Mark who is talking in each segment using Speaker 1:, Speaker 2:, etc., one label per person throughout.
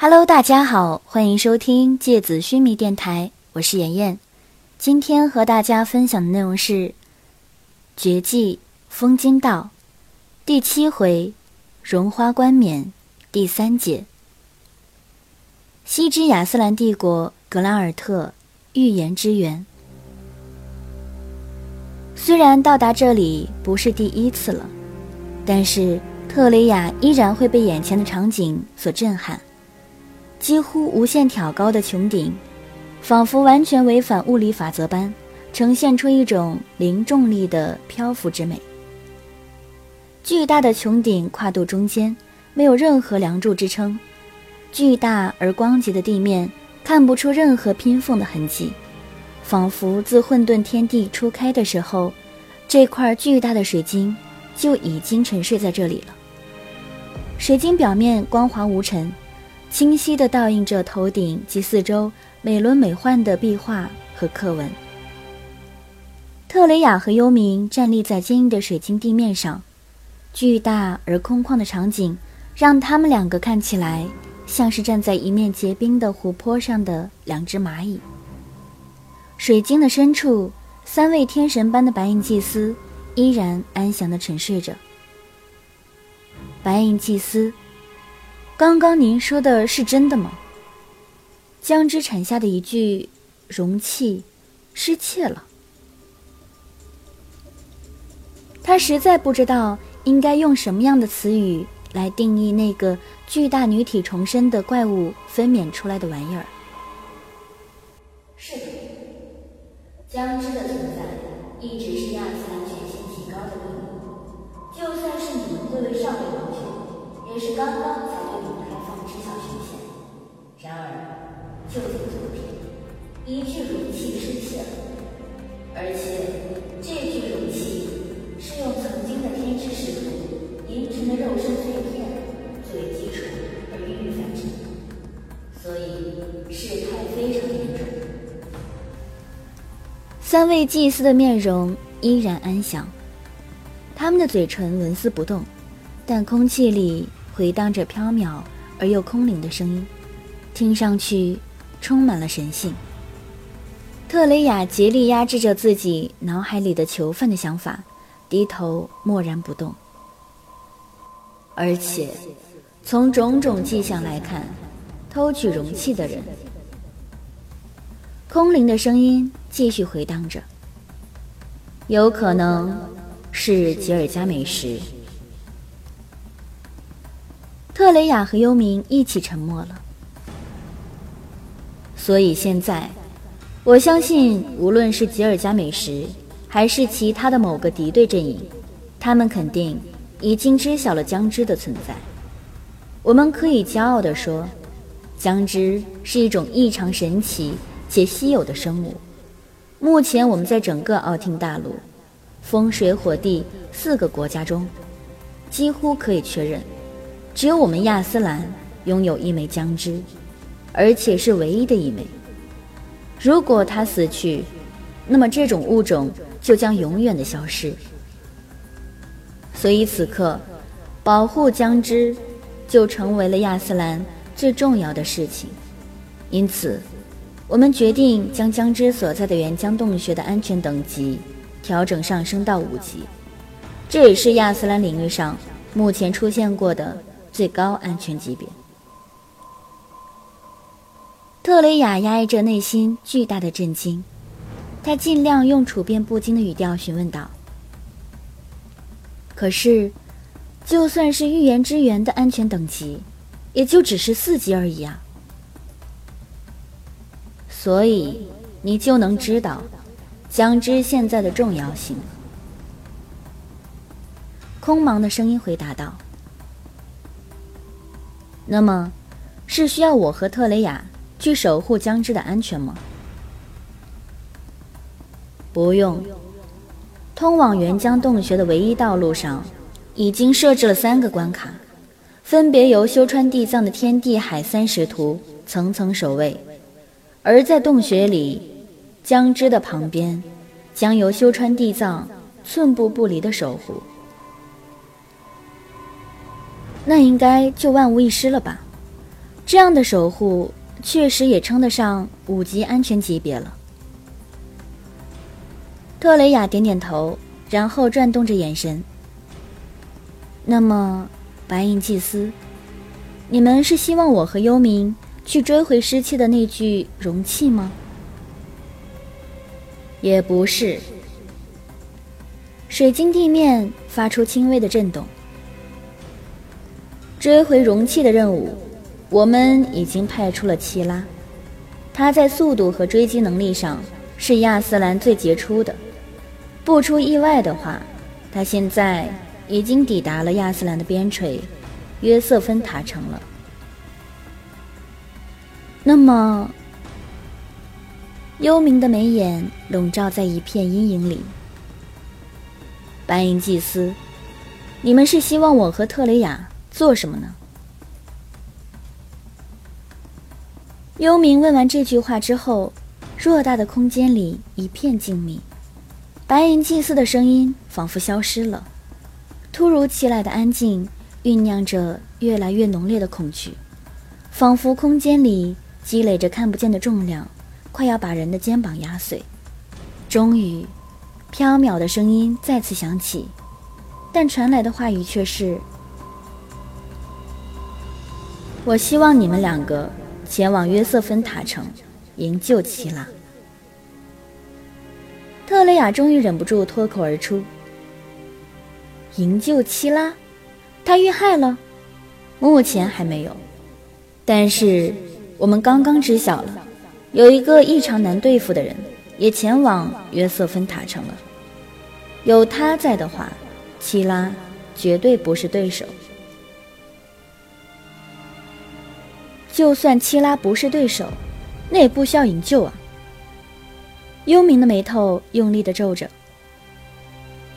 Speaker 1: Hello，大家好，欢迎收听芥子须弥电台，我是妍妍。今天和大家分享的内容是《绝技风金道》第七回“荣花冠冕”第三节。西之亚斯兰帝国格兰尔特预言之源。虽然到达这里不是第一次了，但是特雷雅依然会被眼前的场景所震撼。几乎无限挑高的穹顶，仿佛完全违反物理法则般，呈现出一种零重力的漂浮之美。巨大的穹顶跨度中间没有任何梁柱支撑，巨大而光洁的地面看不出任何拼缝的痕迹，仿佛自混沌天地初开的时候，这块巨大的水晶就已经沉睡在这里了。水晶表面光滑无尘。清晰地倒映着头顶及四周美轮美奂的壁画和刻纹。特雷雅和幽冥站立在坚硬的水晶地面上，巨大而空旷的场景让他们两个看起来像是站在一面结冰的湖泊上的两只蚂蚁。水晶的深处，三位天神般的白银祭司依然安详地沉睡着。白银祭司。刚刚您说的是真的吗？江之产下的一具容器失窃了，他实在不知道应该用什么样的词语来定义那个巨大女体重生的怪物分娩出来的玩意儿。
Speaker 2: 是的，江之的存在一直是亚斯兰决心提高的秘密，就算是你们各位上位王爵，也是刚刚就在昨天，一具容器失窃了，而且这具容器是用曾经的天之使徒银尘的肉身碎片作为基础而孕育繁殖，所以事态非常严重。
Speaker 1: 三位祭司的面容依然安详，他们的嘴唇纹丝不动，但空气里回荡着飘渺而又空灵的声音。听上去充满了神性。特雷雅竭力压制着自己脑海里的囚犯的想法，低头默然不动。而且，从种种迹象来看，偷取容器的人，空灵的声音继续回荡着，有可能是吉尔加美什。特雷雅和幽冥一起沉默了。所以现在，我相信，无论是吉尔加美什，还是其他的某个敌对阵营，他们肯定已经知晓了江之的存在。我们可以骄傲地说，江之是一种异常神奇且稀有的生物。目前，我们在整个奥汀大陆，风水火地四个国家中，几乎可以确认，只有我们亚斯兰拥有一枚江之。而且是唯一的一枚。如果它死去，那么这种物种就将永远的消失。所以此刻，保护江之就成为了亚斯兰最重要的事情。因此，我们决定将江之所在的元江洞穴的安全等级调整上升到五级。这也是亚斯兰领域上目前出现过的最高安全级别。特雷雅压抑着内心巨大的震惊，他尽量用处变不惊的语调询问道：“可是，就算是预言之源的安全等级，也就只是四级而已啊！所以，你就能知道江之现在的重要性。”空茫的声音回答道：“那么，是需要我和特雷雅？”去守护江之的安全吗？不用。通往元江洞穴的唯一道路上，已经设置了三个关卡，分别由修川地藏的天地海三使徒层层守卫。而在洞穴里，江之的旁边，将由修川地藏寸步不离的守护。那应该就万无一失了吧？这样的守护确实也称得上五级安全级别了。特雷雅点点头，然后转动着眼神。那么，白银祭司，你们是希望我和幽冥去追回失窃的那具容器吗？也不是。水晶地面发出轻微的震动。追回容器的任务，我们已经派出了七拉。他在速度和追击能力上是亚斯兰最杰出的。不出意外的话，他现在已经抵达了亚斯兰的边陲——约瑟芬塔城了。那么，幽冥的眉眼笼罩在一片阴影里。白银祭司，你们是希望我和特雷雅做什么呢？幽冥问完这句话之后，偌大的空间里一片静谧，白银祭司的声音仿佛消失了。突如其来的安静酝酿着越来越浓烈的恐惧，仿佛空间里积累着看不见的重量，快要把人的肩膀压碎。终于。飘渺的声音再次响起，但传来的话语却是：“我希望你们两个前往约瑟芬塔城，营救齐拉。”特雷雅终于忍不住脱口而出：“营救齐拉？他遇害了？目前还没有，但是我们刚刚知晓了，有一个异常难对付的人。”也前往约瑟芬塔城了。有他在的话，齐拉绝对不是对手。就算七拉不是对手，那也不需要营救啊。幽冥的眉头用力的皱着。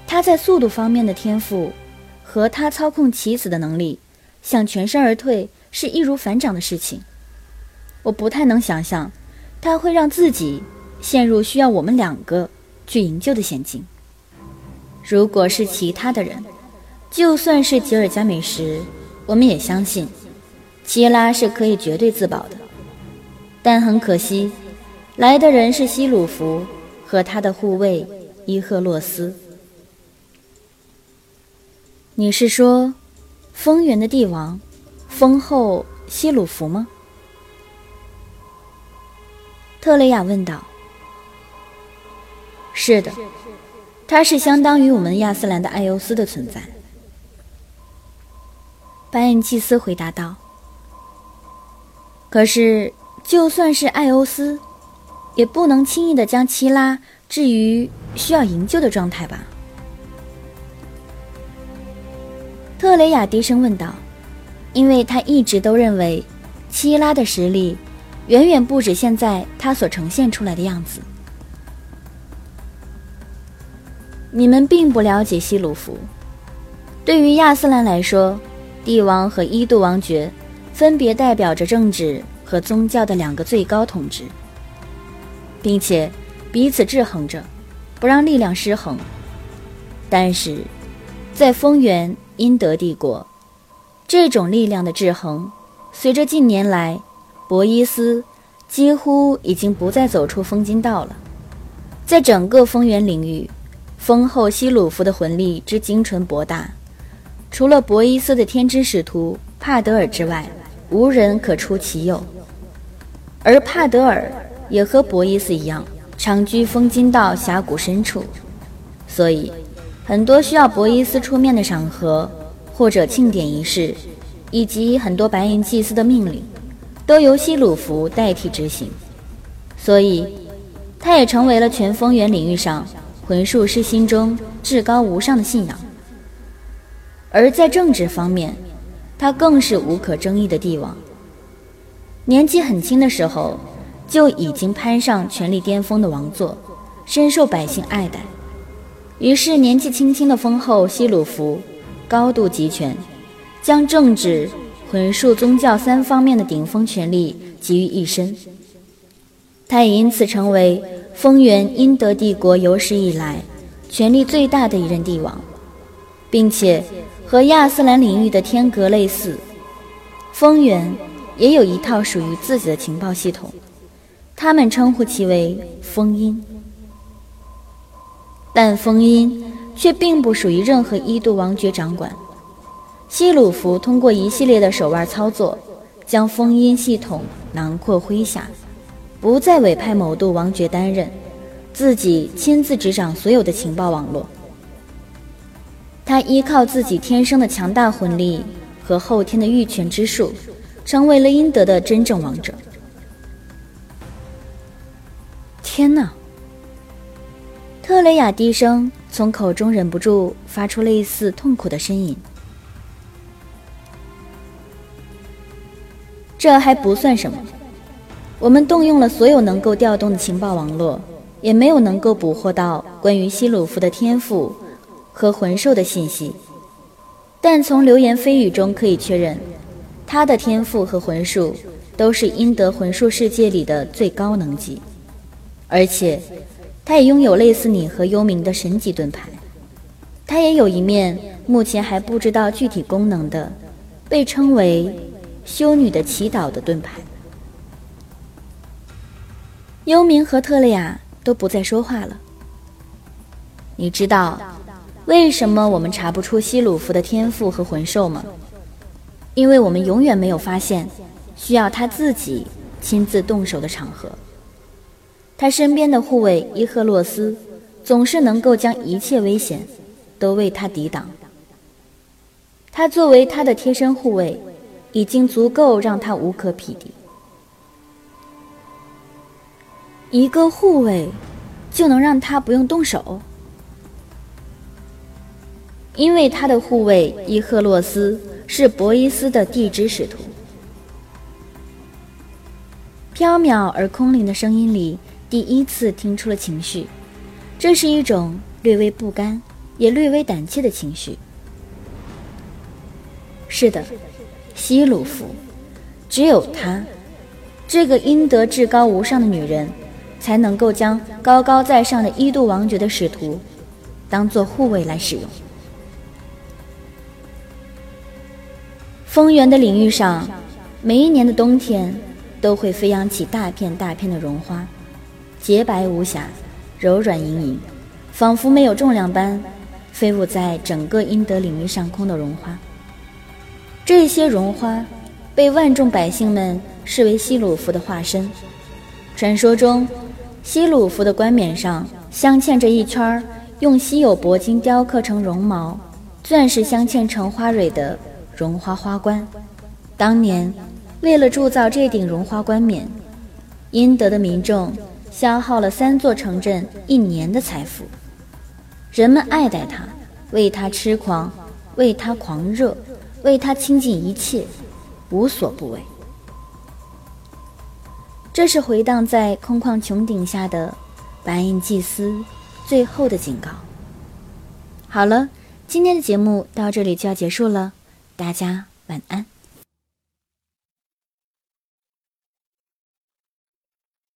Speaker 1: 他在速度方面的天赋，和他操控棋子的能力，想全身而退是易如反掌的事情。我不太能想象，他会让自己。陷入需要我们两个去营救的险境。如果是其他的人，就算是吉尔加美什，我们也相信，基拉是可以绝对自保的。但很可惜，来的人是希鲁弗和他的护卫伊赫洛斯。你是说，风原的帝王，封后希鲁弗吗？特雷亚问道。是的，他是相当于我们亚斯兰的艾欧斯的存在。白恩祭司回答道：“可是，就算是艾欧斯，也不能轻易的将七拉置于需要营救的状态吧？”特雷雅低声问道：“因为他一直都认为，七拉的实力远远不止现在他所呈现出来的样子。”你们并不了解希鲁弗。对于亚斯兰来说，帝王和伊度王爵分别代表着政治和宗教的两个最高统治，并且彼此制衡着，不让力量失衡。但是，在丰原阴德帝国，这种力量的制衡，随着近年来博伊斯几乎已经不再走出风金道了，在整个丰原领域。丰后希鲁夫的魂力之精纯博大，除了博伊斯的天之使徒帕德尔之外，无人可出其右。而帕德尔也和博伊斯一样，常居风金道峡谷深处，所以很多需要博伊斯出面的场合或者庆典仪式，以及很多白银祭司的命令，都由西鲁弗代替执行。所以，他也成为了全风原领域上。魂术师心中至高无上的信仰，而在政治方面，他更是无可争议的帝王。年纪很轻的时候，就已经攀上权力巅峰的王座，深受百姓爱戴。于是，年纪轻轻的封后西鲁弗高度集权，将政治、魂术、宗教三方面的顶峰权力集于一身。他也因此成为。丰原阴德帝国有史以来权力最大的一任帝王，并且和亚斯兰领域的天格类似。丰原也有一套属于自己的情报系统，他们称呼其为风音。但封音却并不属于任何一度王爵掌管。西鲁弗通过一系列的手腕操作，将封音系统囊括麾下，不再委派某度王爵担任，自己亲自执掌所有的情报网络。他依靠自己天生的强大魂力和后天的御拳之术，成为了英德的真正王者。天哪！特雷雅低声从口中忍不住发出类似痛苦的呻吟。这还不算什么，我们动用了所有能够调动的情报网络，也没有能够捕获到关于希鲁夫的天赋和魂兽的信息。但从流言蜚语中可以确认，他的天赋和魂术都是阴德魂术世界里的最高能级，而且。他也拥有类似你和幽冥的神级盾牌，他也有一面目前还不知道具体功能的，被称为“修女的祈祷”的盾牌。幽冥和特蕾亚都不再说话了。你知道为什么我们查不出希鲁夫的天赋和魂兽吗？因为我们永远没有发现需要他自己亲自动手的场合。他身边的护卫伊赫洛斯，总是能够将一切危险都为他抵挡。他作为他的贴身护卫，已经足够让他无可匹敌。一个护卫就能让他不用动手，因为他的护卫伊赫洛斯是博伊斯的地支使徒。飘渺而空灵的声音里。第一次听出了情绪，这是一种略微不甘，也略微胆怯的情绪。是的，希鲁夫，只有她，这个阴德至高无上的女人，才能够将高高在上的一度王爵的使徒，当做护卫来使用。丰原的领域上，每一年的冬天，都会飞扬起大片大片的绒花。洁白无瑕，柔软盈盈，仿佛没有重量般飞舞在整个阴德领域上空的绒花。这些绒花被万众百姓们视为希鲁夫的化身。传说中，希鲁夫的冠冕上镶嵌着一圈用稀有铂金雕刻成绒毛、钻石镶嵌成花蕊的绒花花冠。当年，为了铸造这顶绒花冠冕，阴德的民众。消耗了三座城镇一年的财富，人们爱戴他，为他痴狂，为他狂热，为他倾尽一切，无所不为。这是回荡在空旷穹顶下的白银祭司最后的警告。好了，今天的节目到这里就要结束了，大家晚安。